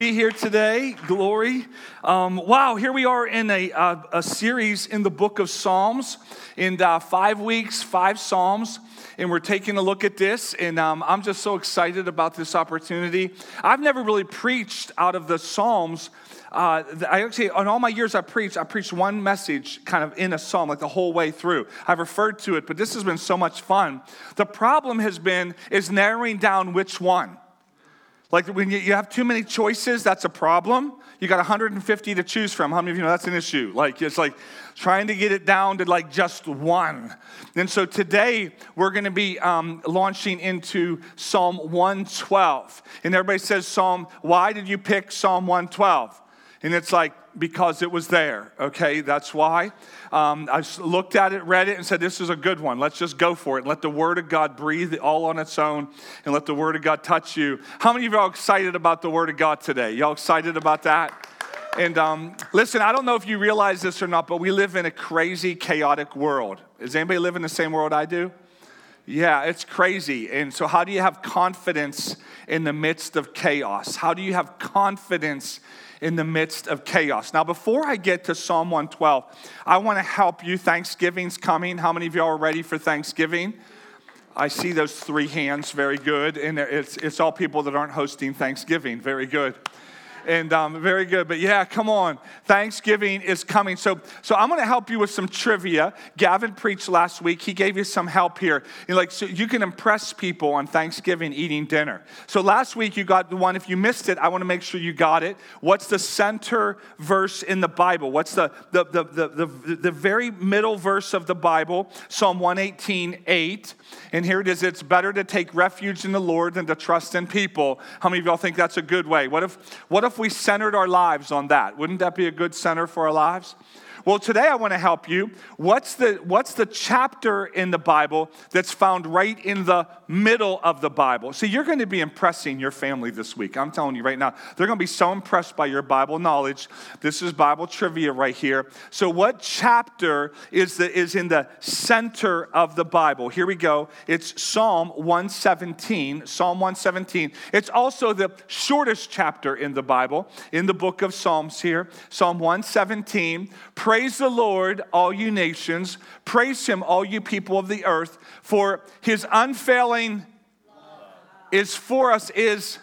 be here today. Glory. Um, wow, here we are in a, a series in the book of Psalms. In uh, five weeks, five Psalms. And we're taking a look at this. And um, I'm just so excited about this opportunity. I've never really preached out of the Psalms. Uh, I actually, on all my years I preached, I preached one message kind of in a psalm, like the whole way through. I've referred to it, but this has been so much fun. The problem has been is narrowing down which one. Like when you have too many choices, that's a problem. You got 150 to choose from. How many of you know that's an issue? Like it's like trying to get it down to like just one. And so today we're going to be um, launching into Psalm 112. And everybody says, Psalm, why did you pick Psalm 112? And it's like, because it was there, okay? That's why. Um, I looked at it, read it, and said, This is a good one. Let's just go for it. Let the Word of God breathe all on its own and let the Word of God touch you. How many of are excited about the Word of God today? Y'all excited about that? And um, listen, I don't know if you realize this or not, but we live in a crazy, chaotic world. Does anybody live in the same world I do? Yeah, it's crazy. And so, how do you have confidence in the midst of chaos? How do you have confidence in the midst of chaos. Now, before I get to Psalm 112, I want to help you. Thanksgiving's coming. How many of you are ready for Thanksgiving? I see those three hands, very good. And it's, it's all people that aren't hosting Thanksgiving, very good and um, very good. But yeah, come on. Thanksgiving is coming. So, so I'm going to help you with some trivia. Gavin preached last week. He gave you some help here. You like, so you can impress people on Thanksgiving eating dinner. So last week you got the one. If you missed it, I want to make sure you got it. What's the center verse in the Bible? What's the, the, the, the, the, the very middle verse of the Bible? Psalm 118, 8. And here it is it's better to take refuge in the Lord than to trust in people. How many of y'all think that's a good way? What if, what we centered our lives on that? Wouldn't that be a good center for our lives? Well, today I want to help you. What's the, what's the chapter in the Bible that's found right in the middle of the Bible? See, you're going to be impressing your family this week. I'm telling you right now, they're going to be so impressed by your Bible knowledge. This is Bible trivia right here. So, what chapter is, the, is in the center of the Bible? Here we go. It's Psalm 117. Psalm 117. It's also the shortest chapter in the Bible, in the book of Psalms here. Psalm 117. Pray Praise the Lord, all you nations. Praise him, all you people of the earth, for his unfailing is for us is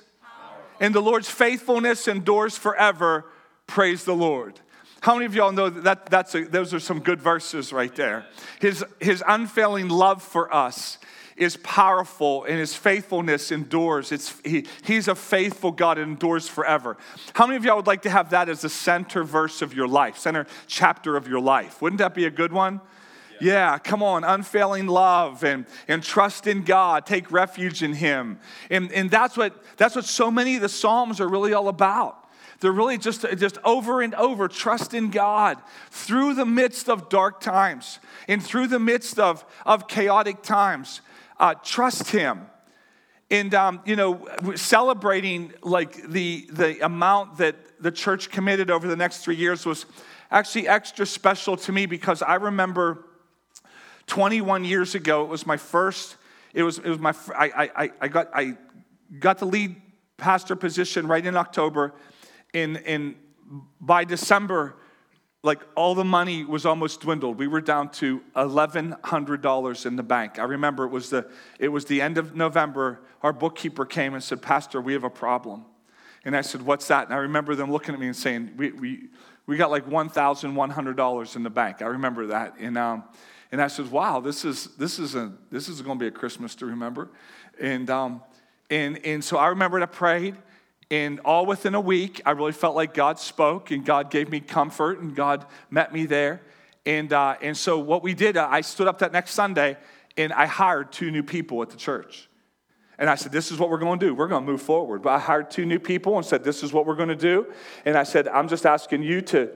and the Lord's faithfulness endures forever. Praise the Lord. How many of y'all know that, that's a, those are some good verses right there? His, his unfailing love for us is powerful and his faithfulness endures. It's, he, he's a faithful God and endures forever. How many of y'all would like to have that as the center verse of your life, center chapter of your life? Wouldn't that be a good one? Yeah. yeah, come on, unfailing love and, and trust in God, take refuge in Him. And, and that's, what, that's what so many of the Psalms are really all about. They're really just, just over and over trust in God through the midst of dark times and through the midst of, of chaotic times uh, trust Him. And, um, you know, celebrating like the, the amount that the church committed over the next three years was actually extra special to me because I remember 21 years ago, it was my first, it was, it was my, I, I, I, got, I got the lead pastor position right in October. In, in, by December, like all the money was almost dwindled. We were down to $1,100 in the bank. I remember it was, the, it was the end of November. Our bookkeeper came and said, Pastor, we have a problem. And I said, What's that? And I remember them looking at me and saying, We, we, we got like $1,100 in the bank. I remember that. And, um, and I said, Wow, this is, this is, a, this is going to be a Christmas to remember. And, um, and, and so I remember I prayed. And all within a week, I really felt like God spoke and God gave me comfort and God met me there. And, uh, and so, what we did, uh, I stood up that next Sunday and I hired two new people at the church. And I said, This is what we're going to do. We're going to move forward. But I hired two new people and said, This is what we're going to do. And I said, I'm just asking you to,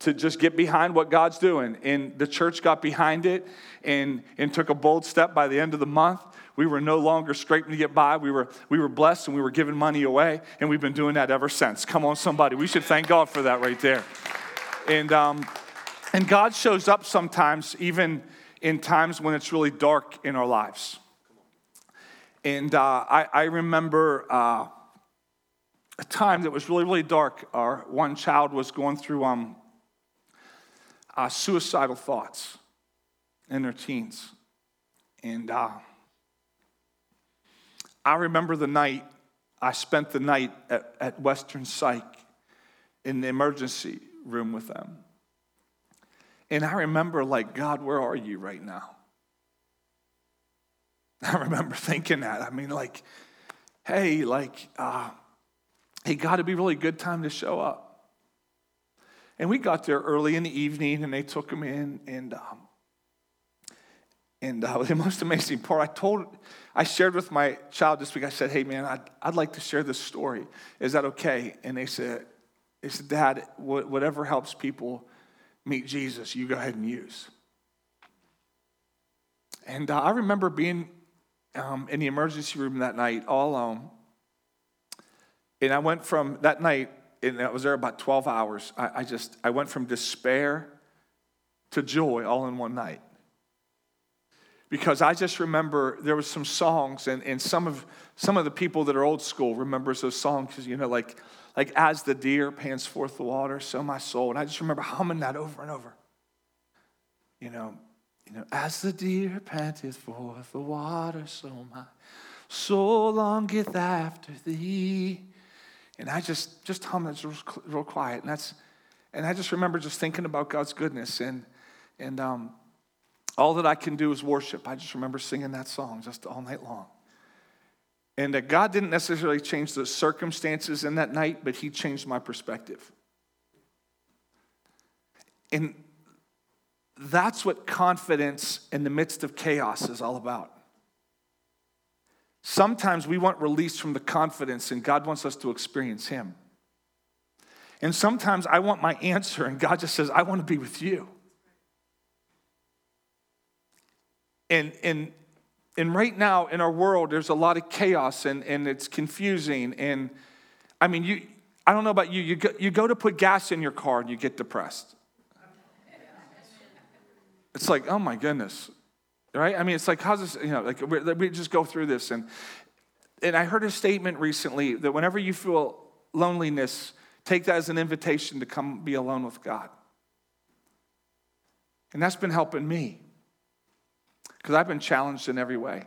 to just get behind what God's doing. And the church got behind it and, and took a bold step by the end of the month. We were no longer scraping to get by. We were, we were blessed and we were giving money away, and we've been doing that ever since. Come on, somebody. We should thank God for that right there. And, um, and God shows up sometimes, even in times when it's really dark in our lives. And uh, I, I, remember uh, a time that was really, really dark. Our one child was going through um, uh, suicidal thoughts in their teens. And uh, I remember the night, I spent the night at, at Western Psych in the emergency room with them. And I remember, like, God, where are you right now? I remember thinking that. I mean, like, hey, like, uh, hey, God, it'd be really good time to show up. And we got there early in the evening, and they took him in, and um, and uh, the most amazing part, I told, I shared with my child this week. I said, "Hey, man, I'd, I'd like to share this story. Is that okay?" And they said, "They said, Dad, whatever helps people meet Jesus, you go ahead and use." And uh, I remember being um, in the emergency room that night, all alone. And I went from that night, and I was there about 12 hours. I, I just, I went from despair to joy all in one night because I just remember there was some songs, and, and some of some of the people that are old school remembers those songs you know, like like as the deer pants forth the water, so my soul. And I just remember humming that over and over. You know, you know, as the deer panteth forth the water, so my soul longeth after thee. And I just just hum it real, real quiet, and that's and I just remember just thinking about God's goodness and and um, all that I can do is worship. I just remember singing that song just all night long. And that God didn't necessarily change the circumstances in that night, but He changed my perspective. And that's what confidence in the midst of chaos is all about. Sometimes we want release from the confidence, and God wants us to experience Him. And sometimes I want my answer, and God just says, I want to be with you. And, and, and right now in our world, there's a lot of chaos and, and it's confusing. And I mean, you, I don't know about you, you go, you go to put gas in your car and you get depressed. It's like, oh my goodness, right? I mean, it's like, how's this, you know, like we just go through this. And, and I heard a statement recently that whenever you feel loneliness, take that as an invitation to come be alone with God. And that's been helping me because I've been challenged in every way.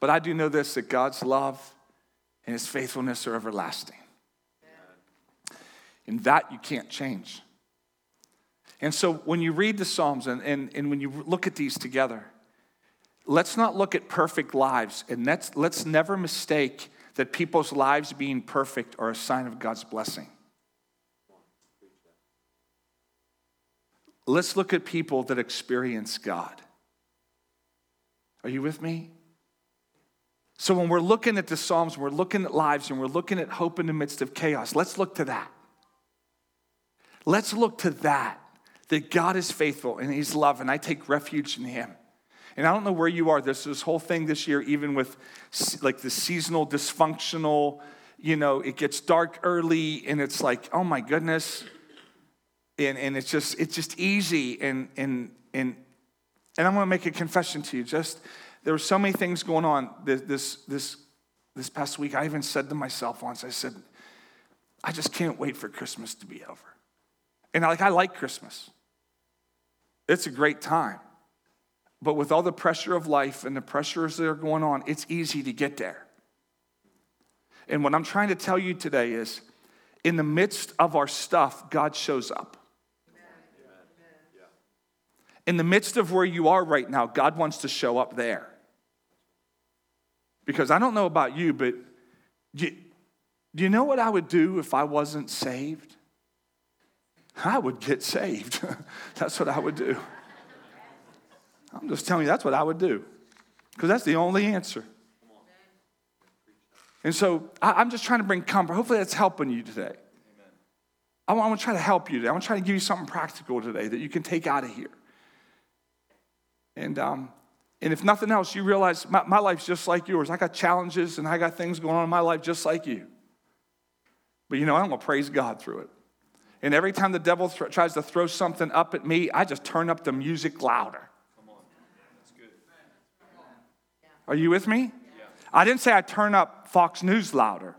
But I do know this that God's love and his faithfulness are everlasting. And that you can't change. And so when you read the Psalms and, and, and when you look at these together, let's not look at perfect lives and let's, let's never mistake that people's lives being perfect are a sign of God's blessing. Let's look at people that experience God. Are you with me? So when we're looking at the Psalms, we're looking at lives and we're looking at hope in the midst of chaos, let's look to that. Let's look to that, that God is faithful and He's love, and I take refuge in Him. And I don't know where you are. This this whole thing this year, even with like the seasonal dysfunctional, you know, it gets dark early, and it's like, oh my goodness, and and it's just it's just easy, and and and and I'm going to make a confession to you. Just there were so many things going on this, this, this, this past week. I even said to myself once, I said, I just can't wait for Christmas to be over. And like I like Christmas. It's a great time. But with all the pressure of life and the pressures that are going on, it's easy to get there. And what I'm trying to tell you today is in the midst of our stuff, God shows up in the midst of where you are right now, God wants to show up there. Because I don't know about you, but do you, do you know what I would do if I wasn't saved? I would get saved. that's what I would do. I'm just telling you, that's what I would do. Because that's the only answer. And so I, am just trying to bring comfort. Hopefully, that's helping you today. I want, I want to try to help you today. I want to try to give you something practical today that you can take out of here. And, um, and if nothing else, you realize my, my life's just like yours. I got challenges and I got things going on in my life just like you. But you know, I'm going to praise God through it. And every time the devil th- tries to throw something up at me, I just turn up the music louder. Come on. That's good. Are you with me? I didn't say I turn up Fox News louder.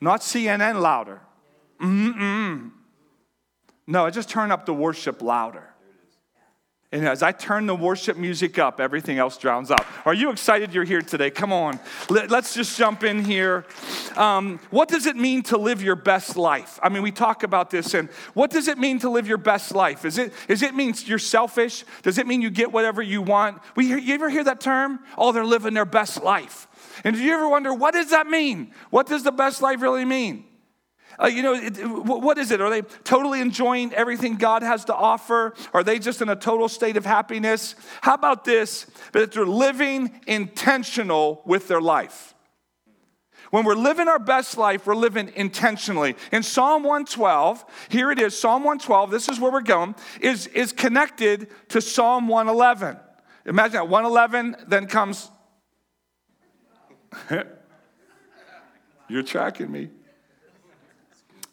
Not CNN louder. Mm-mm. No, I just turn up the worship louder. And as I turn the worship music up, everything else drowns out. Are you excited you're here today? Come on. Let's just jump in here. Um, what does it mean to live your best life? I mean, we talk about this, and what does it mean to live your best life? Is it, is it mean you're selfish? Does it mean you get whatever you want? We, you ever hear that term? Oh, they're living their best life. And do you ever wonder, what does that mean? What does the best life really mean? Uh, you know, it, what is it? Are they totally enjoying everything God has to offer? Are they just in a total state of happiness? How about this? That they're living intentional with their life. When we're living our best life, we're living intentionally. In Psalm 112, here it is, Psalm 112, this is where we're going, is, is connected to Psalm 111. Imagine that 111 then comes. You're tracking me.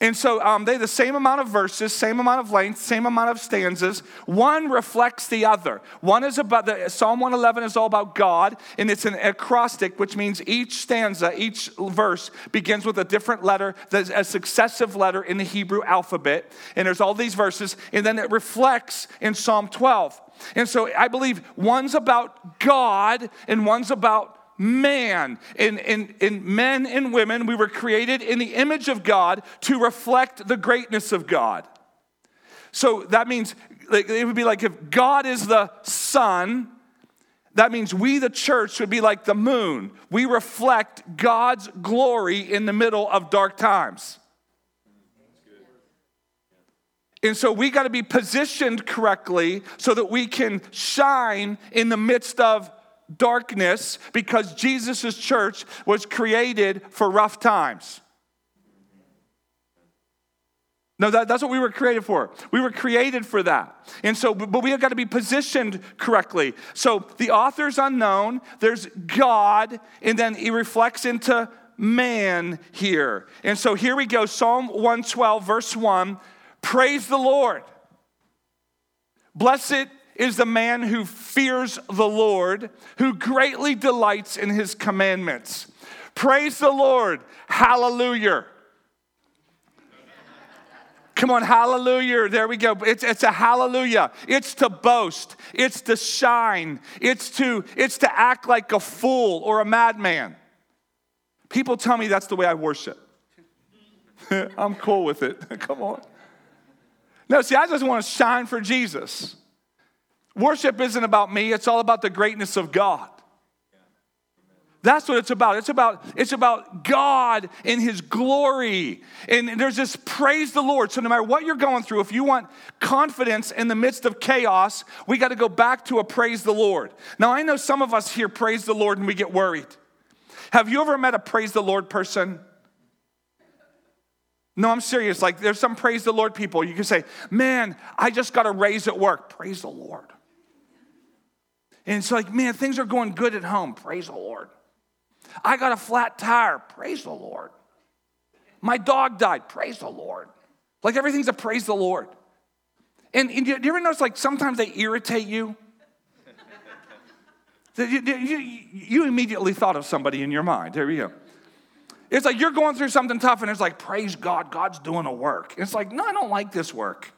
And so um, they the same amount of verses, same amount of length, same amount of stanzas. One reflects the other. One is about the Psalm 111 is all about God, and it's an acrostic, which means each stanza, each verse begins with a different letter, a successive letter in the Hebrew alphabet. And there's all these verses, and then it reflects in Psalm 12. And so I believe one's about God and one's about man. In, in, in men and women, we were created in the image of God to reflect the greatness of God. So that means like, it would be like if God is the sun, that means we, the church, would be like the moon. We reflect God's glory in the middle of dark times. And so we got to be positioned correctly so that we can shine in the midst of darkness because Jesus' church was created for rough times. No, that, that's what we were created for. We were created for that. And so, but we have got to be positioned correctly. So the author's unknown, there's God, and then he reflects into man here. And so here we go Psalm 112, verse 1 Praise the Lord. Blessed is the man who fears the Lord, who greatly delights in his commandments. Praise the Lord. Hallelujah. Come on, hallelujah. There we go. It's, it's a hallelujah. It's to boast. It's to shine. It's to, it's to act like a fool or a madman. People tell me that's the way I worship. I'm cool with it. Come on. No, see, I just want to shine for Jesus. Worship isn't about me, it's all about the greatness of God. That's what it's about. It's about it's about God in his glory. And there's this praise the Lord. So no matter what you're going through, if you want confidence in the midst of chaos, we got to go back to a praise the Lord. Now I know some of us here praise the Lord and we get worried. Have you ever met a praise the Lord person? No, I'm serious. Like there's some praise the Lord people. You can say, "Man, I just got a raise at work." Praise the Lord. And it's like, man, things are going good at home. Praise the Lord. I got a flat tire. Praise the Lord. My dog died. Praise the Lord. Like everything's a praise the Lord. And, and do you ever notice like sometimes they irritate you? you, you? You immediately thought of somebody in your mind. There you go. It's like you're going through something tough and it's like, praise God, God's doing a work. It's like, no, I don't like this work.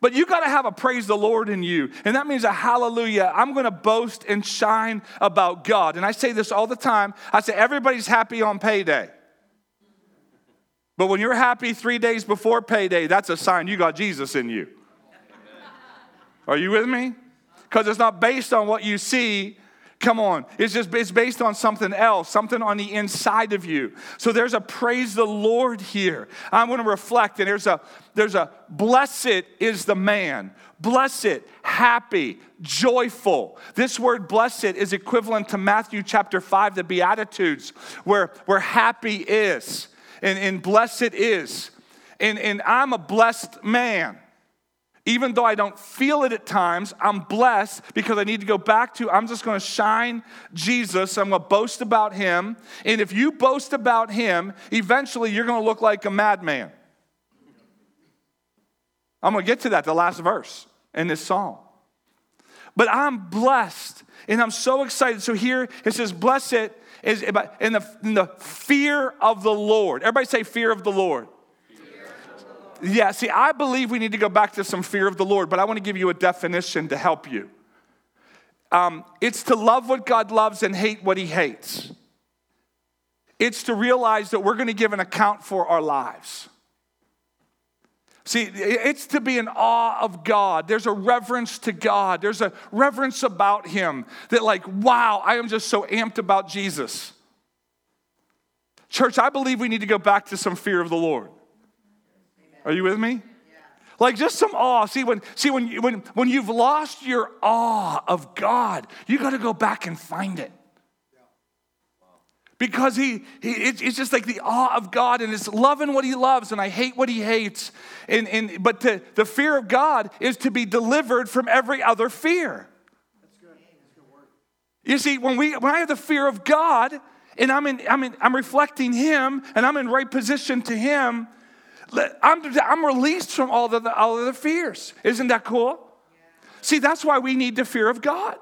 But you got to have a praise the Lord in you. And that means a hallelujah. I'm going to boast and shine about God. And I say this all the time. I say, everybody's happy on payday. But when you're happy three days before payday, that's a sign you got Jesus in you. Are you with me? Because it's not based on what you see, Come on. It's just it's based on something else, something on the inside of you. So there's a praise the Lord here. I'm going to reflect, and there's a there's a blessed is the man. Blessed, happy, joyful. This word blessed is equivalent to Matthew chapter 5, the Beatitudes, where, where happy is and, and blessed is. And, and I'm a blessed man. Even though I don't feel it at times, I'm blessed because I need to go back to, I'm just going to shine Jesus. I'm going to boast about him. And if you boast about him, eventually you're going to look like a madman. I'm going to get to that, the last verse in this psalm. But I'm blessed and I'm so excited. So here it says, Blessed is in the, in the fear of the Lord. Everybody say, fear of the Lord. Yeah, see, I believe we need to go back to some fear of the Lord, but I want to give you a definition to help you. Um, it's to love what God loves and hate what He hates. It's to realize that we're going to give an account for our lives. See, it's to be in awe of God. There's a reverence to God. There's a reverence about Him that, like, wow, I am just so amped about Jesus. Church, I believe we need to go back to some fear of the Lord. Are you with me? Like just some awe. See, when see when when when you've lost your awe of God, you got to go back and find it because he, he it's just like the awe of god and it's loving what he loves and i hate what he hates and, and but to, the fear of god is to be delivered from every other fear That's good. That's good work. you see when we when i have the fear of god and i'm in i'm in i'm reflecting him and i'm in right position to him i'm, I'm released from all the all of the fears isn't that cool yeah. see that's why we need the fear of god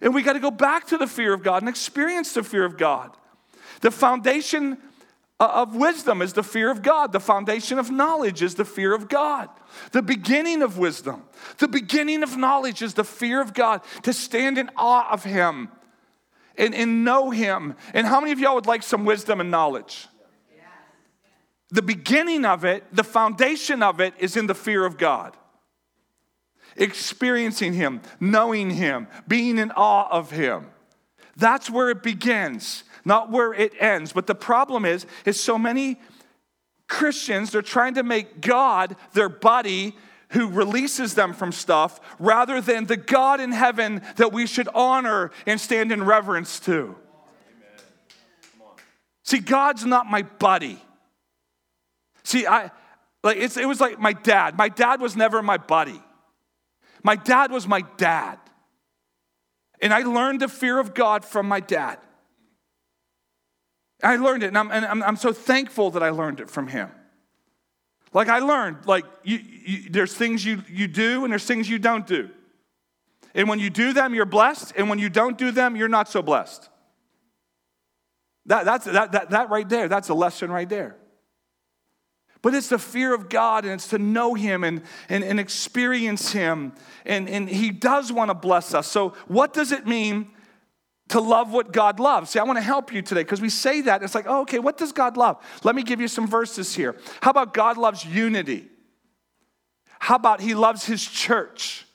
and we got to go back to the fear of God and experience the fear of God. The foundation uh, of wisdom is the fear of God. The foundation of knowledge is the fear of God. The beginning of wisdom, the beginning of knowledge is the fear of God, to stand in awe of Him and, and know Him. And how many of y'all would like some wisdom and knowledge? The beginning of it, the foundation of it is in the fear of God experiencing Him, knowing Him, being in awe of Him. That's where it begins, not where it ends. But the problem is, is so many Christians, they're trying to make God their buddy who releases them from stuff rather than the God in heaven that we should honor and stand in reverence to. See, God's not my buddy. See, I like it was like my dad. My dad was never my buddy. My dad was my dad. And I learned the fear of God from my dad. I learned it, and I'm, and I'm, I'm so thankful that I learned it from him. Like I learned, like you, you, there's things you, you do and there's things you don't do. And when you do them, you're blessed, and when you don't do them, you're not so blessed. That, that's, that, that, that right there, that's a lesson right there. But it's the fear of God and it's to know Him and, and, and experience Him. And, and He does want to bless us. So, what does it mean to love what God loves? See, I want to help you today because we say that. It's like, oh, okay, what does God love? Let me give you some verses here. How about God loves unity? How about He loves His church?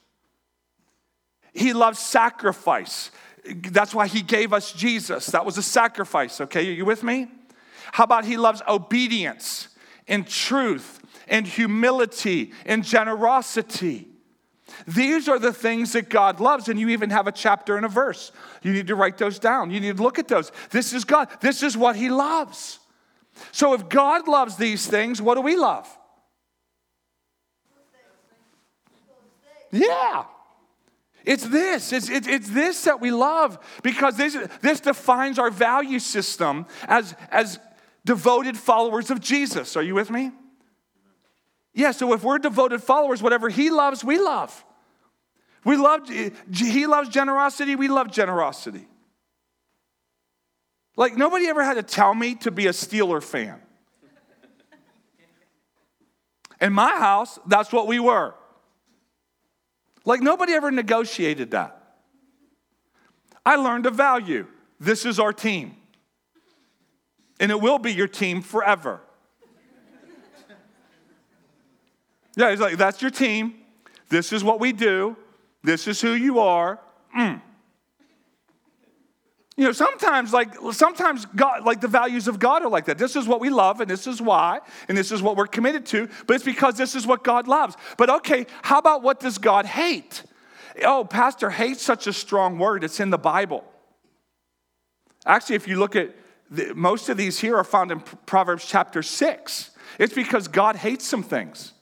He loves sacrifice. That's why He gave us Jesus. That was a sacrifice, okay? Are you with me? How about He loves obedience? And truth in humility in generosity. These are the things that God loves, and you even have a chapter and a verse. You need to write those down. You need to look at those. This is God, this is what He loves. So, if God loves these things, what do we love? Yeah. It's this. It's, it's, it's, this that we love because this, this defines our value system as, as devoted followers of Jesus. Are you with me? Yeah, so if we're devoted followers, whatever he loves, we love. We love, he loves generosity, we love generosity. Like, nobody ever had to tell me to be a Steeler fan. In my house, that's what we were. Like, nobody ever negotiated that. I learned a value. This is our team and it will be your team forever. Yeah, he's like, that's your team. This is what we do. This is who you are. Mm. You know, sometimes, like, sometimes God, like the values of God are like that. This is what we love, and this is why, and this is what we're committed to, but it's because this is what God loves. But okay, how about what does God hate? Oh, Pastor, hate's such a strong word. It's in the Bible. Actually, if you look at the, most of these here are found in Proverbs chapter 6. It's because God hates some things.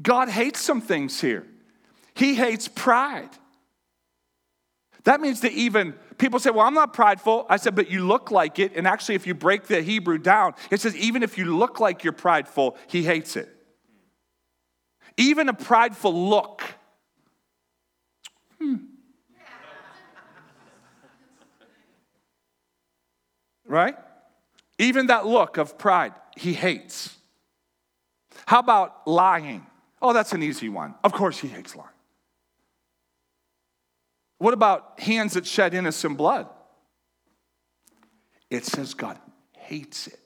God hates some things here. He hates pride. That means that even people say, Well, I'm not prideful. I said, But you look like it. And actually, if you break the Hebrew down, it says, Even if you look like you're prideful, he hates it. Even a prideful look. Hmm. Right? Even that look of pride, he hates. How about lying? Oh, that's an easy one. Of course, he hates lying. What about hands that shed innocent blood? It says God hates it.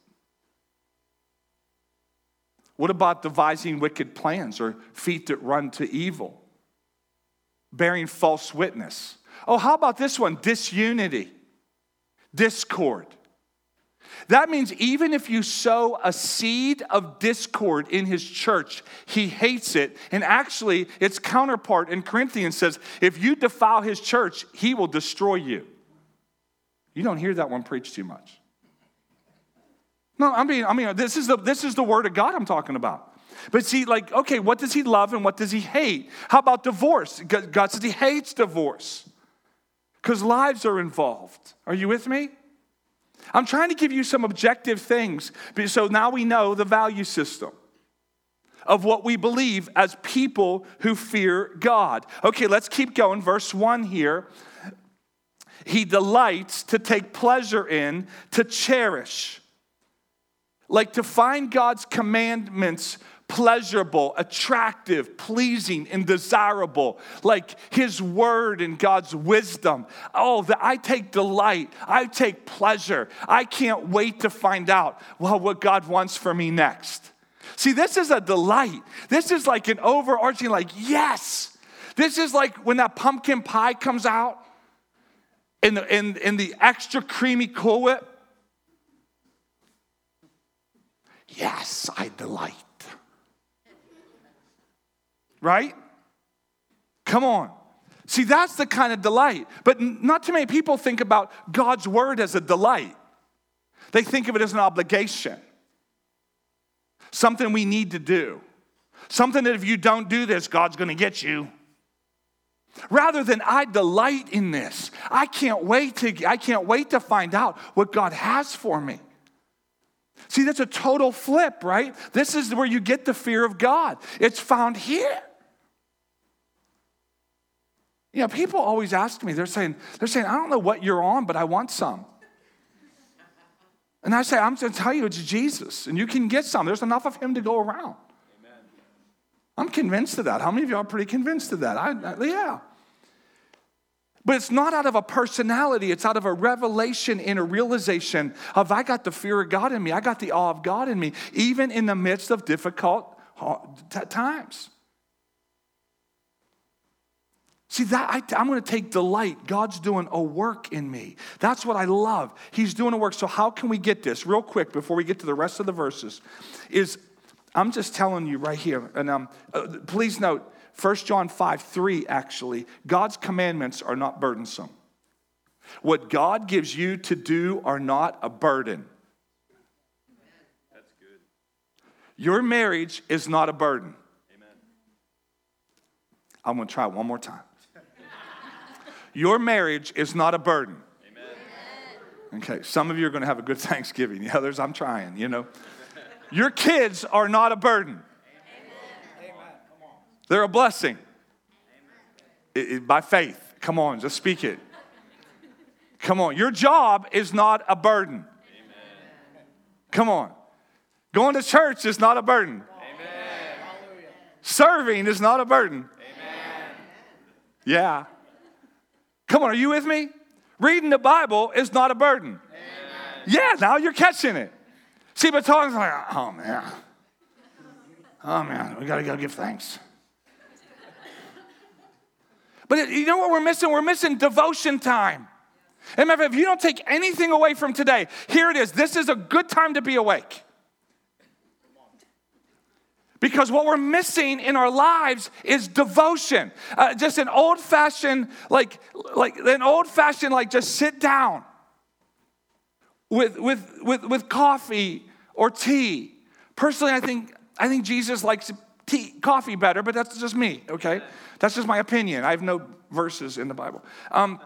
What about devising wicked plans or feet that run to evil? Bearing false witness. Oh, how about this one? Disunity, discord. That means even if you sow a seed of discord in his church, he hates it. And actually, its counterpart in Corinthians says, if you defile his church, he will destroy you. You don't hear that one preached too much. No, I mean, I mean, this is the this is the word of God I'm talking about. But see, like, okay, what does he love and what does he hate? How about divorce? God says he hates divorce because lives are involved. Are you with me? I'm trying to give you some objective things. So now we know the value system of what we believe as people who fear God. Okay, let's keep going. Verse 1 here. He delights to take pleasure in, to cherish. Like to find God's commandments pleasurable, attractive, pleasing, and desirable, like His Word and God's wisdom. Oh, that I take delight, I take pleasure. I can't wait to find out, well, what God wants for me next. See, this is a delight. This is like an overarching, like, yes. This is like when that pumpkin pie comes out in the, in, in the extra creamy Cool Whip. Yes, I delight right? Come on. See, that's the kind of delight. But not too many people think about God's word as a delight, they think of it as an obligation, something we need to do, something that if you don't do this, God's going to get you. Rather than I delight in this. I can't wait to I can't wait to find out what God has for me. See, that's a total flip, right? This is where you get the fear of God. It's found here. You know, people always ask me, they're saying, they're saying, I don't know what you're on, but I want some. And I say, I'm going to tell you it's Jesus, and you can get some. There's enough of him to go around. Amen. I'm convinced of that. How many of you are pretty convinced of that? I, I, yeah. But it's not out of a personality, it's out of a revelation and a realization of I got the fear of God in me, I got the awe of God in me, even in the midst of difficult times. See, that I, am going to take delight. God's doing a work in me. That's what I love. He's doing a work. So, how can we get this? Real quick, before we get to the rest of the verses, is I'm just telling you right here, and um, uh, please note, 1 John 5 3 actually, God's commandments are not burdensome. What God gives you to do are not a burden. That's good. Your marriage is not a burden. Amen. I'm going to try one more time. Your marriage is not a burden. Amen. Okay, some of you are going to have a good Thanksgiving. The others, I'm trying, you know. Your kids are not a burden. Amen. They're a blessing. It, it, by faith. Come on, just speak it. Come on. Your job is not a burden. Amen. Come on. Going to church is not a burden. Amen. Serving is not a burden. Amen. Yeah. Come on, are you with me? Reading the Bible is not a burden. Amen. Yeah, now you're catching it. See, but talking like, oh man, oh man, we gotta go give thanks. But it, you know what we're missing? We're missing devotion time. And if you don't take anything away from today, here it is. This is a good time to be awake. Because what we're missing in our lives is devotion. Uh, just an old fashioned, like, like an old fashioned, like just sit down with, with, with, with coffee or tea. Personally, I think, I think Jesus likes tea, coffee better, but that's just me, okay? That's just my opinion. I have no verses in the Bible. Um,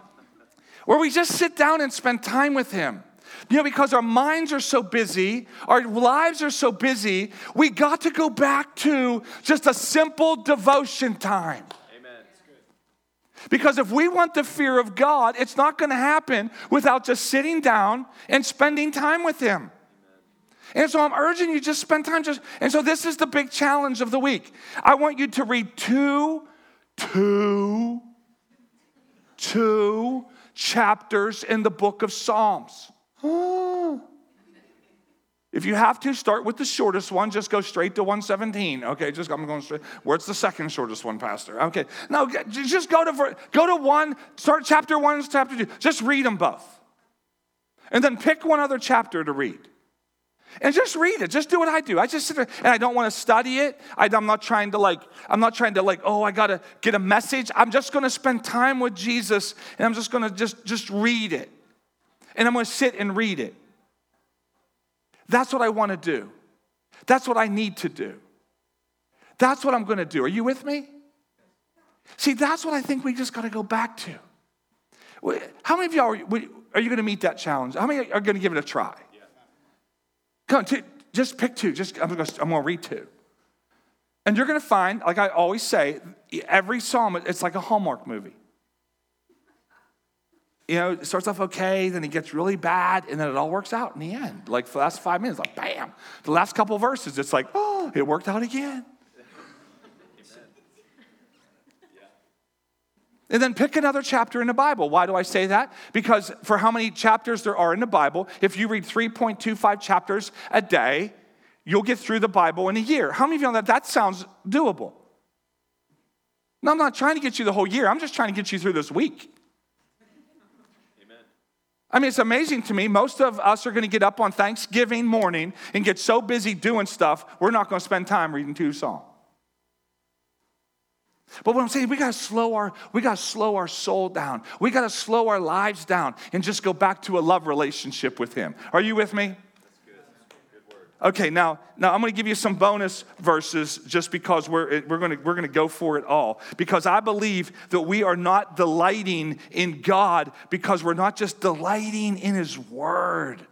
where we just sit down and spend time with Him. You know, because our minds are so busy, our lives are so busy, we got to go back to just a simple devotion time. Amen. Because if we want the fear of God, it's not going to happen without just sitting down and spending time with Him. And so I'm urging you just spend time just and so this is the big challenge of the week. I want you to read two two two chapters in the book of Psalms. If you have to, start with the shortest one. Just go straight to 117. Okay, just I'm going straight. Where's the second shortest one, Pastor? Okay, no, just go to go to one. Start chapter one, chapter two. Just read them both, and then pick one other chapter to read. And just read it. Just do what I do. I just sit there and I don't want to study it. I, am not trying to like, I'm not trying to like, oh, I gotta get a message. I'm just gonna spend time with Jesus and I'm just gonna just just read it. And I'm gonna sit and read it. That's what I want to do. That's what I need to do. That's what I'm gonna do. Are you with me? See, that's what I think we just gotta go back to. How many of y'all are, are you gonna meet that challenge? How many are gonna give it a try? Come just pick two. Just I'm gonna, I'm gonna read two. And you're gonna find, like I always say, every psalm, it's like a Hallmark movie. You know, it starts off okay, then it gets really bad, and then it all works out in the end. Like for the last five minutes, like bam. The last couple verses, it's like, oh, it worked out again. And then pick another chapter in the Bible. Why do I say that? Because for how many chapters there are in the Bible, if you read 3.25 chapters a day, you'll get through the Bible in a year. How many of you know that that sounds doable? No, I'm not trying to get you the whole year. I'm just trying to get you through this week. I mean, it's amazing to me. Most of us are going to get up on Thanksgiving morning and get so busy doing stuff, we're not going to spend time reading two Psalms. But what I'm saying, we gotta slow our, we gotta slow our soul down. We gotta slow our lives down and just go back to a love relationship with Him. Are you with me? Okay, now, now I'm going to give you some bonus verses just because we're, we're, going to, we're going to go for it all. Because I believe that we are not delighting in God because we're not just delighting in His Word.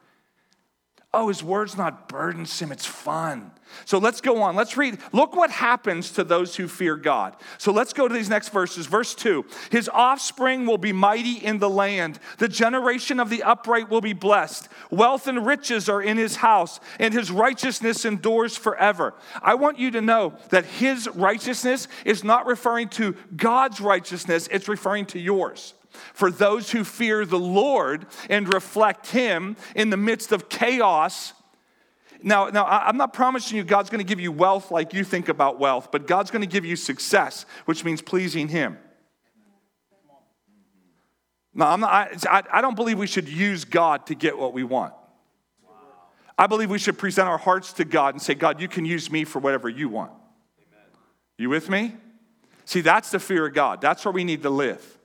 Oh, his word's not burdensome, it's fun. So let's go on. Let's read. Look what happens to those who fear God. So let's go to these next verses. Verse 2 His offspring will be mighty in the land, the generation of the upright will be blessed. Wealth and riches are in his house, and his righteousness endures forever. I want you to know that his righteousness is not referring to God's righteousness, it's referring to yours for those who fear the Lord and reflect Him in the midst of chaos. Now, now I'm not promising you God's going to give you wealth like you think about wealth, but God's going to give you success, which means pleasing Him. Now, I'm not, I, I don't believe we should use God to get what we want. I believe we should present our hearts to God and say, God, you can use me for whatever you want. You with me? See, that's the fear of God. That's where we need to live.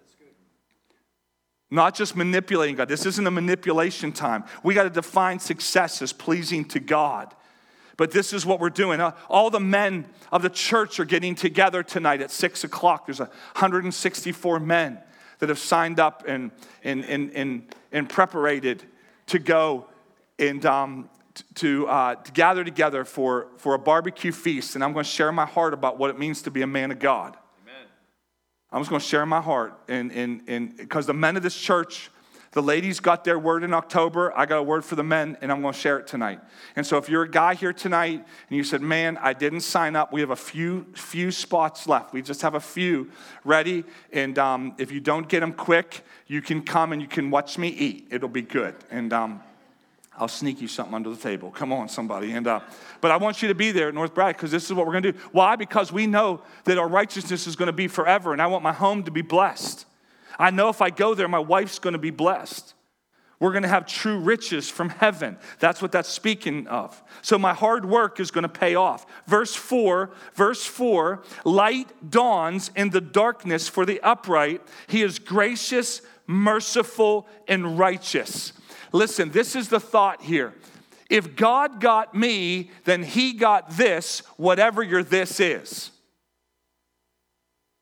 Not just manipulating God. This isn't a manipulation time. We got to define success as pleasing to God. But this is what we're doing. Uh, all the men of the church are getting together tonight at six o'clock. There's 164 men that have signed up and, and, and, and, and preparated to go and um, to, uh, to gather together for, for a barbecue feast. And I'm going to share my heart about what it means to be a man of God. I'm just going to share my heart. And because and, and, the men of this church, the ladies got their word in October. I got a word for the men, and I'm going to share it tonight. And so, if you're a guy here tonight and you said, "Man, I didn't sign up," we have a few few spots left. We just have a few ready, and um, if you don't get them quick, you can come and you can watch me eat. It'll be good. And um, I'll sneak you something under the table. Come on, somebody. And uh, but I want you to be there at North Brad because this is what we're going to do. Why? Because we know that our righteousness is going to be forever, and I want my home to be blessed. I know if I go there, my wife's going to be blessed. We're going to have true riches from heaven. That's what that's speaking of. So my hard work is going to pay off. Verse 4, verse 4, light dawns in the darkness for the upright. He is gracious, merciful, and righteous. Listen, this is the thought here. If God got me, then he got this, whatever your this is.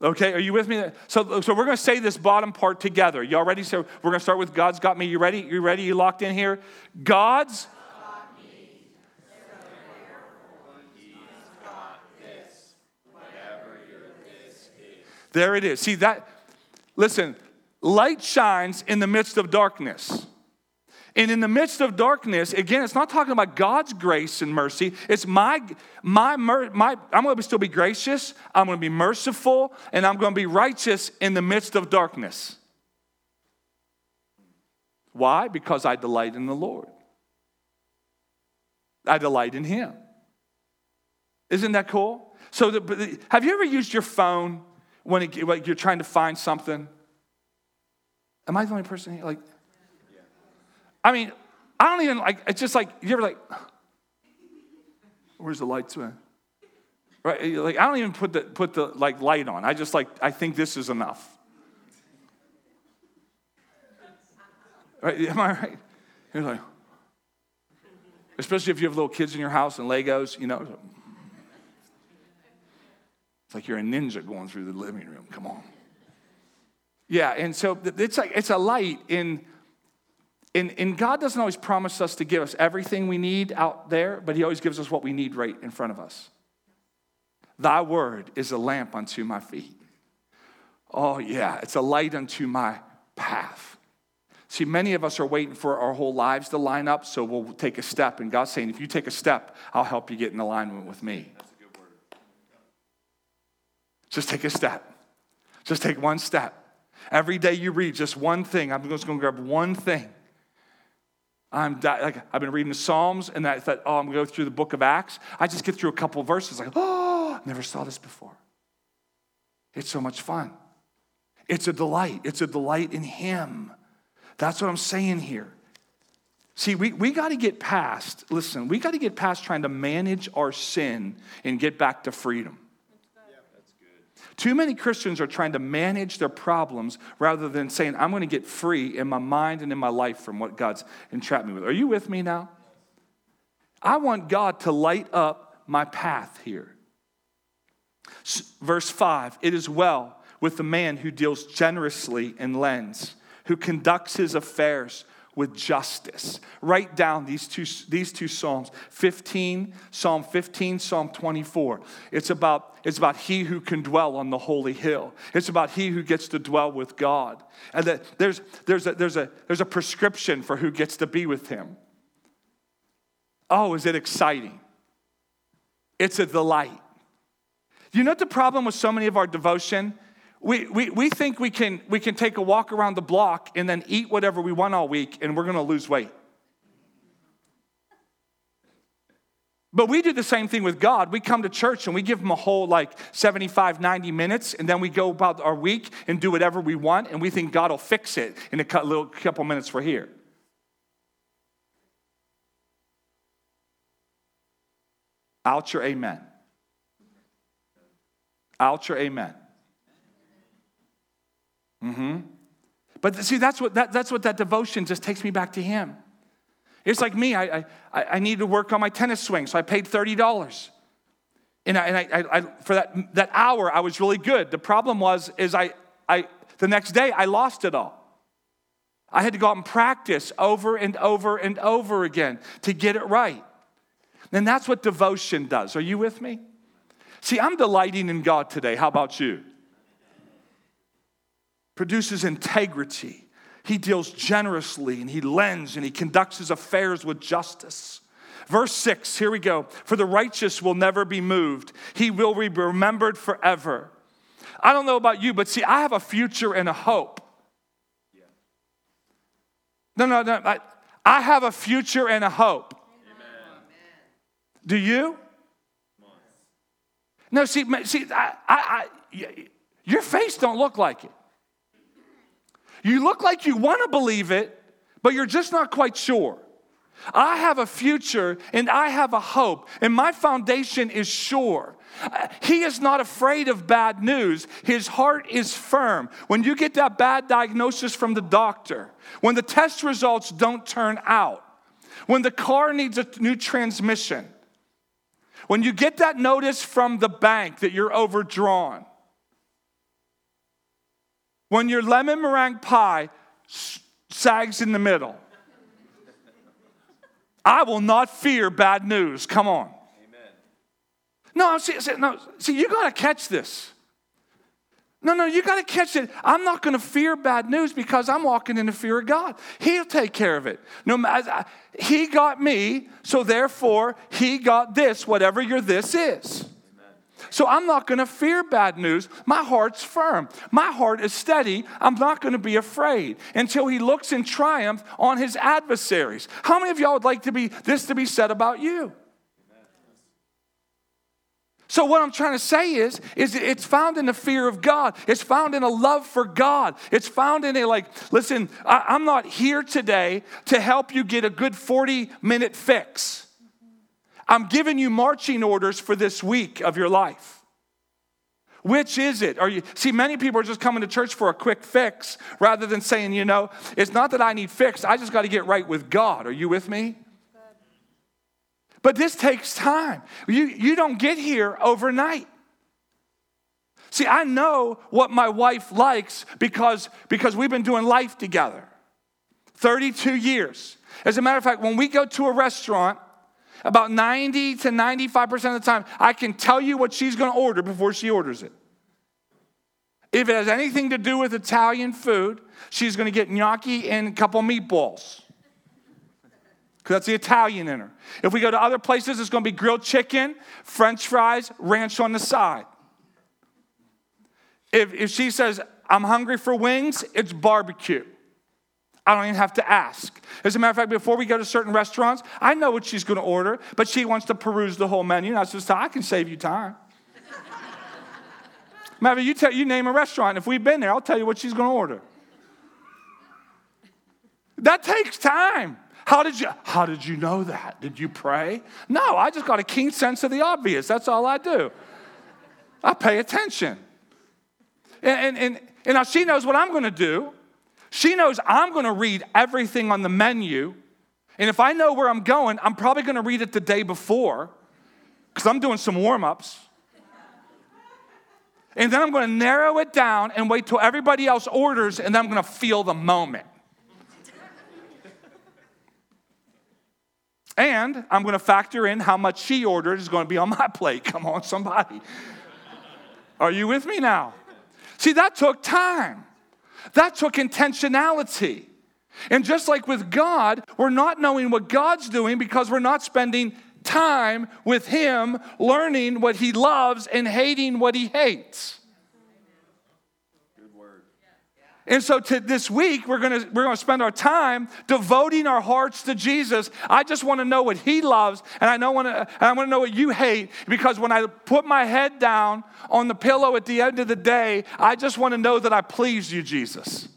Okay, are you with me? So, so we're going to say this bottom part together. Y'all ready? So we're going to start with God's got me. You ready? You ready? You locked in here? God's. There it is. See that listen, light shines in the midst of darkness. And in the midst of darkness, again, it's not talking about God's grace and mercy. It's my, my, my I'm going to still be gracious, I'm going to be merciful, and I'm going to be righteous in the midst of darkness. Why? Because I delight in the Lord. I delight in Him. Isn't that cool? So, the, have you ever used your phone when, it, when you're trying to find something? Am I the only person here? Like, I mean, I don't even like, it's just like, you ever like, where's the light switch? Right? Eh, like, I don't even put the, put the like light on. I just like, I think this is enough. Right? Am I right? You're like, especially if you have little kids in your house and Legos, you know. It's like you're a ninja going through the living room. Come on. Yeah, and so it's like it's a light in and God doesn't always promise us to give us everything we need out there, but He always gives us what we need right in front of us. Thy word is a lamp unto my feet. Oh, yeah, it's a light unto my path. See, many of us are waiting for our whole lives to line up, so we'll take a step. And God's saying, if you take a step, I'll help you get in alignment with me. Just take a step. Just take one step. Every day you read just one thing. I'm just going to grab one thing I'm like I've been reading the Psalms, and I thought, oh, I'm gonna go through the book of Acts. I just get through a couple verses, like, oh, never saw this before. It's so much fun. It's a delight. It's a delight in Him. That's what I'm saying here. See, we, we got to get past, listen, we got to get past trying to manage our sin and get back to freedom. Too many Christians are trying to manage their problems rather than saying, I'm going to get free in my mind and in my life from what God's entrapped me with. Are you with me now? I want God to light up my path here. Verse 5 It is well with the man who deals generously and lends, who conducts his affairs with justice. Write down these two, these two Psalms 15, Psalm 15, Psalm 24. It's about, it's about he who can dwell on the holy hill, it's about he who gets to dwell with God. And that there's, there's, a, there's, a, there's a prescription for who gets to be with him. Oh, is it exciting? It's a delight. You know what the problem with so many of our devotion? We, we, we think we can, we can take a walk around the block and then eat whatever we want all week and we're going to lose weight. But we do the same thing with God. We come to church and we give him a whole like 75, 90 minutes, and then we go about our week and do whatever we want, and we think God will fix it in a little couple minutes we're here. Out your amen. Out your amen. Mm-hmm. But see, that's what that, that's what that devotion just takes me back to Him. It's like me. I, I, I need to work on my tennis swing, so I paid thirty dollars. And, I, and I, I, for that, that hour, I was really good. The problem was, is I, I, the next day, I lost it all. I had to go out and practice over and over and over again to get it right. And that's what devotion does. Are you with me? See, I'm delighting in God today. How about you? Produces integrity. He deals generously and he lends and he conducts his affairs with justice. Verse 6, here we go. For the righteous will never be moved, he will be remembered forever. I don't know about you, but see, I have a future and a hope. No, no, no. I, I have a future and a hope. Amen. Do you? No, see, see, I, I, I, your face don't look like it. You look like you want to believe it, but you're just not quite sure. I have a future and I have a hope, and my foundation is sure. He is not afraid of bad news. His heart is firm. When you get that bad diagnosis from the doctor, when the test results don't turn out, when the car needs a new transmission, when you get that notice from the bank that you're overdrawn, when your lemon meringue pie sags in the middle. I will not fear bad news. Come on. Amen. No, see, see, no, see, you got to catch this. No, no, you got to catch it. I'm not going to fear bad news because I'm walking in the fear of God. He'll take care of it. No matter uh, he got me, so therefore he got this, whatever your this is. So I'm not going to fear bad news. My heart's firm. My heart is steady. I'm not going to be afraid until he looks in triumph on his adversaries. How many of y'all would like to be this to be said about you? So what I'm trying to say is, is it's found in the fear of God. It's found in a love for God. It's found in a like, listen, I, am not here today to help you get a good 40 minute fix. I'm giving you marching orders for this week of your life. Which is it? Are you see many people are just coming to church for a quick fix rather than saying, you know, it's not that I need fixed, I just got to get right with God. Are you with me? But this takes time. You, you don't get here overnight. See, I know what my wife likes because, because we've been doing life together 32 years. As a matter of fact, when we go to a restaurant, about 90 to 95% of the time, I can tell you what she's going to order before she orders it. If it has anything to do with Italian food, she's going to get gnocchi and a couple meatballs because that's the Italian in her. If we go to other places, it's going to be grilled chicken, french fries, ranch on the side. If, if she says, I'm hungry for wings, it's barbecue. I don't even have to ask. As a matter of fact, before we go to certain restaurants, I know what she's going to order, but she wants to peruse the whole menu. And I says, I can save you time. Matter you, tell, you name a restaurant. And if we've been there, I'll tell you what she's going to order. That takes time. How did you how did you know that? Did you pray? No, I just got a keen sense of the obvious. That's all I do. I pay attention. And, and, and, and now she knows what I'm going to do. She knows I'm going to read everything on the menu. And if I know where I'm going, I'm probably going to read it the day before because I'm doing some warm ups. And then I'm going to narrow it down and wait till everybody else orders, and then I'm going to feel the moment. And I'm going to factor in how much she ordered is going to be on my plate. Come on, somebody. Are you with me now? See, that took time, that took intentionality. And just like with God, we're not knowing what God's doing because we're not spending time with Him, learning what He loves and hating what He hates. And so to this week, we're gonna, we're gonna spend our time devoting our hearts to Jesus. I just wanna know what he loves, and I, know wanna, and I wanna know what you hate, because when I put my head down on the pillow at the end of the day, I just wanna know that I pleased you, Jesus.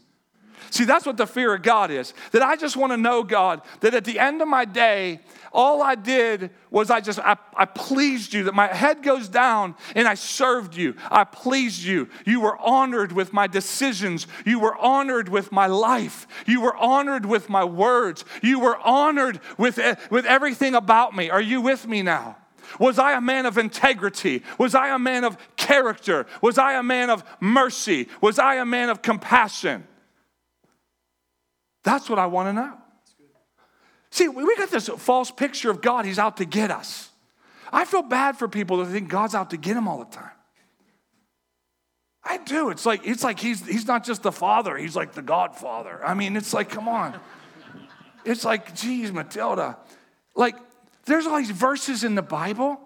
See, that's what the fear of God is. That I just wanna know, God, that at the end of my day, all I did was I just, I, I pleased you, that my head goes down and I served you. I pleased you. You were honored with my decisions. You were honored with my life. You were honored with my words. You were honored with, eh, with everything about me. Are you with me now? Was I a man of integrity? Was I a man of character? Was I a man of mercy? Was I a man of compassion? That's what I want to know. See, we got this false picture of God, He's out to get us. I feel bad for people that think God's out to get them all the time. I do. It's like it's like he's he's not just the father, he's like the godfather. I mean, it's like, come on. It's like, geez, Matilda. Like, there's all these verses in the Bible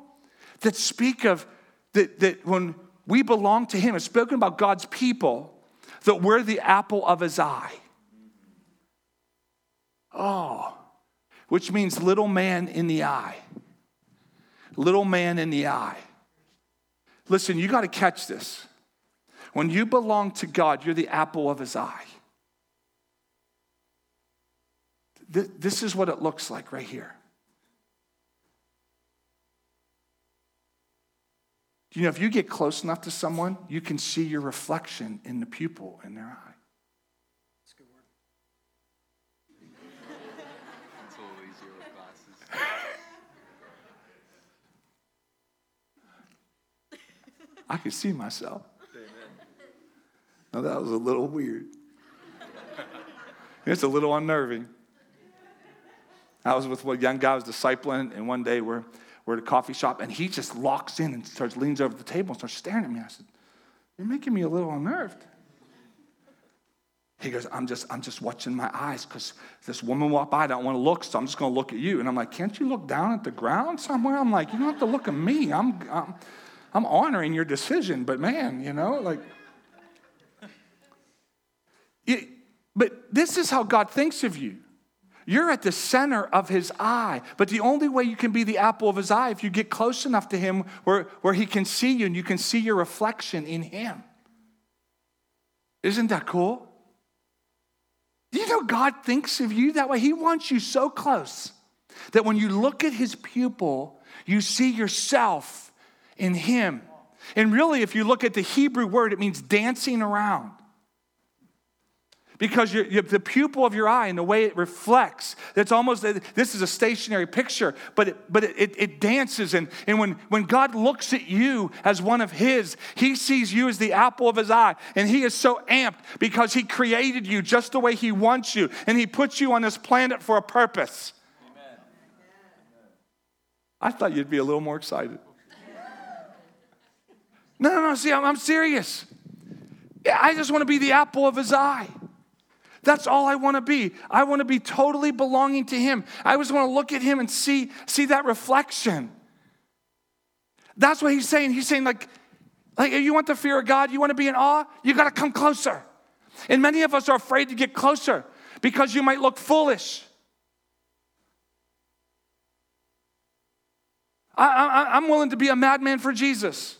that speak of that, that when we belong to him, it's spoken about God's people, that we're the apple of his eye. Oh, which means little man in the eye. Little man in the eye. Listen, you got to catch this. When you belong to God, you're the apple of his eye. This is what it looks like right here. You know, if you get close enough to someone, you can see your reflection in the pupil in their eye. I could see myself. Now that was a little weird. It's a little unnerving. I was with a young guy I was discipling, and one day we're, we're at a coffee shop, and he just locks in and starts leans over the table and starts staring at me. I said, You're making me a little unnerved. He goes, I'm just, I'm just watching my eyes because this woman walked by. I don't want to look, so I'm just going to look at you. And I'm like, can't you look down at the ground somewhere? I'm like, you don't have to look at me. I'm, I'm, I'm honoring your decision, but man, you know, like. It, but this is how God thinks of you. You're at the center of his eye. But the only way you can be the apple of his eye if you get close enough to him where, where he can see you and you can see your reflection in him. Isn't that cool? Do you know God thinks of you that way? He wants you so close that when you look at his pupil, you see yourself in him. And really, if you look at the Hebrew word, it means dancing around. Because you're, you're, the pupil of your eye and the way it reflects it's almost this is a stationary picture but it, but it, it dances. And, and when, when god looks at you as one of his he sees you as the apple of his eye. And he is so amped because he created you just the way he wants you. And he puts you on this planet for a purpose. Amen. i thought you'd be a little more excited no no no see i'm, I'm serious I just want to be the apple of his eye. That's all I want to be. I want to be totally belonging to Him. I just want to look at Him and see, see that reflection. That's what He's saying. He's saying, like, like, you want the fear of God, you want to be in awe, you got to come closer. And many of us are afraid to get closer because you might look foolish. I, am willing to be a madman for Jesus.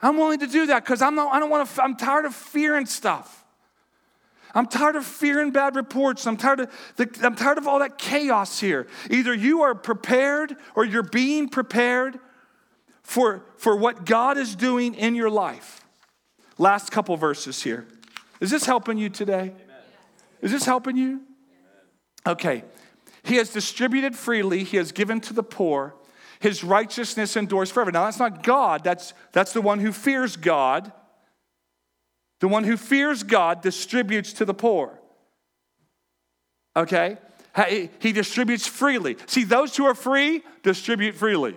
I'm willing to do that because I'm not, I don't want to, I'm tired of fearing stuff. I'm tired of fearing bad reports. I'm tired of the, I'm tired of all that chaos here. Either you are prepared or you're being prepared for, for what God is doing in your life. Last couple verses here. Is this helping you today? Amen. Is this helping you? Okay. He has distributed freely, he has given to the poor. His righteousness endures forever. Now, that's not God, that's, that's the one who fears God. The one who fears God distributes to the poor. Okay? He distributes freely. See, those who are free distribute freely.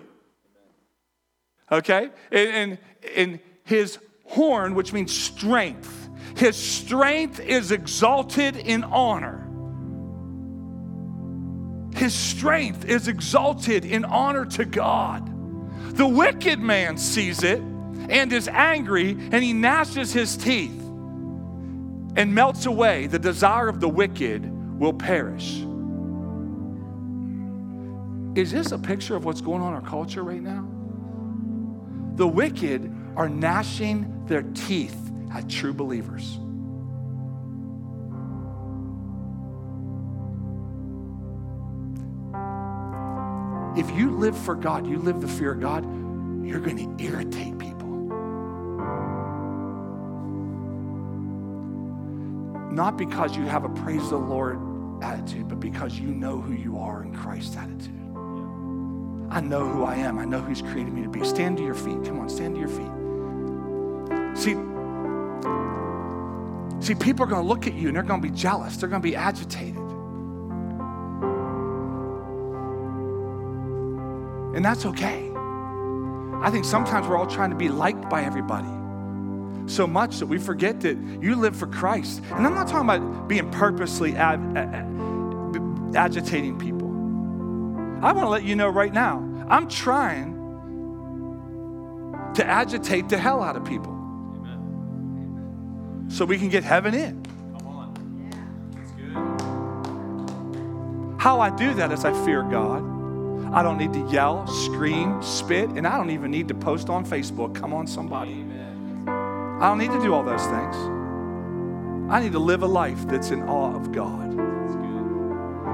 Okay? And, and his horn, which means strength, his strength is exalted in honor. His strength is exalted in honor to God. The wicked man sees it and is angry, and he gnashes his teeth and melts away. The desire of the wicked will perish. Is this a picture of what's going on in our culture right now? The wicked are gnashing their teeth at true believers. If you live for God, you live the fear of God, you're going to irritate people. Not because you have a praise the Lord attitude, but because you know who you are in Christ's attitude. I know who I am. I know who's created me to be. Stand to your feet. Come on, stand to your feet. See, see, people are going to look at you and they're going to be jealous. They're going to be agitated. And that's okay. I think sometimes we're all trying to be liked by everybody so much that we forget that you live for Christ. And I'm not talking about being purposely ag- agitating people. I want to let you know right now, I'm trying to agitate the hell out of people Amen. so we can get heaven in. Come on. Yeah. How I do that is I fear God. I don't need to yell, scream, spit, and I don't even need to post on Facebook. Come on, somebody. Amen. I don't need to do all those things. I need to live a life that's in awe of God.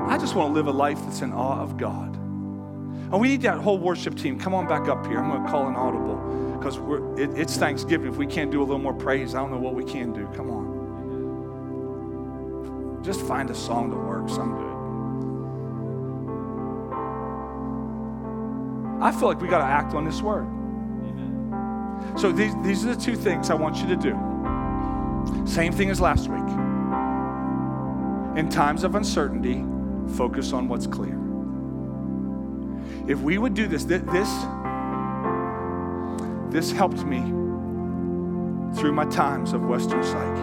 I just want to live a life that's in awe of God. And we need that whole worship team. Come on back up here. I'm going to call an audible because it, it's Thanksgiving. If we can't do a little more praise, I don't know what we can do. Come on. Just find a song that works. I'm good. I feel like we got to act on this word. Amen. So these, these are the two things I want you to do. Same thing as last week. In times of uncertainty, focus on what's clear. If we would do this, this, this helped me through my times of Western Psych.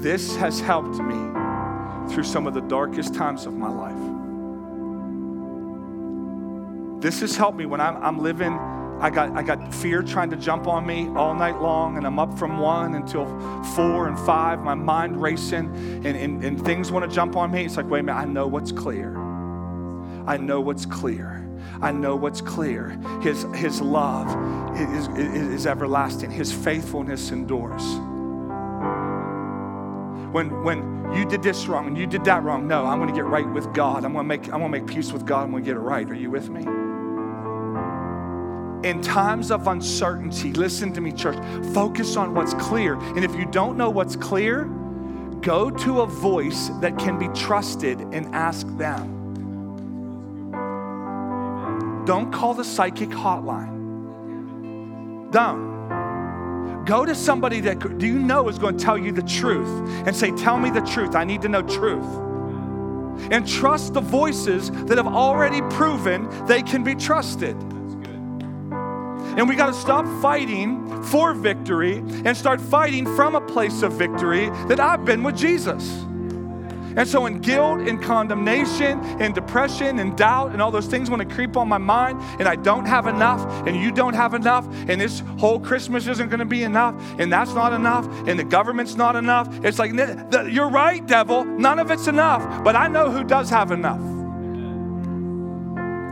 This has helped me through some of the darkest times of my life. This has helped me when I'm, I'm living, I got, I got fear trying to jump on me all night long, and I'm up from one until four and five, my mind racing, and, and, and things want to jump on me. It's like, wait a minute, I know what's clear. I know what's clear. I know what's clear. His, his love is, is, is everlasting, His faithfulness endures. When, when you did this wrong and you did that wrong, no, I'm going to get right with God. I'm going to make, I'm going to make peace with God. I'm going to get it right. Are you with me? In times of uncertainty, listen to me, church, focus on what's clear. And if you don't know what's clear, go to a voice that can be trusted and ask them. Don't call the psychic hotline. Don't. Go to somebody that do you know is going to tell you the truth and say, Tell me the truth. I need to know truth. And trust the voices that have already proven they can be trusted. And we got to stop fighting for victory and start fighting from a place of victory that I've been with Jesus. And so, in guilt, in condemnation, in depression, in doubt, and all those things want to creep on my mind, and I don't have enough, and you don't have enough, and this whole Christmas isn't going to be enough, and that's not enough, and the government's not enough. It's like, you're right, devil, none of it's enough, but I know who does have enough.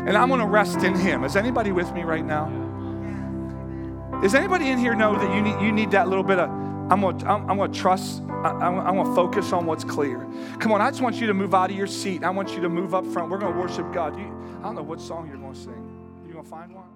And I'm going to rest in Him. Is anybody with me right now? Is anybody in here know that you need, you need that little bit of, I'm to, I'm, I'm to trust I, I, want to focus on what's clear. Come on, I just want you to move out of your seat. I want you to move up front. We're to worship God. You, I don't know what song you're to sing. You to find one?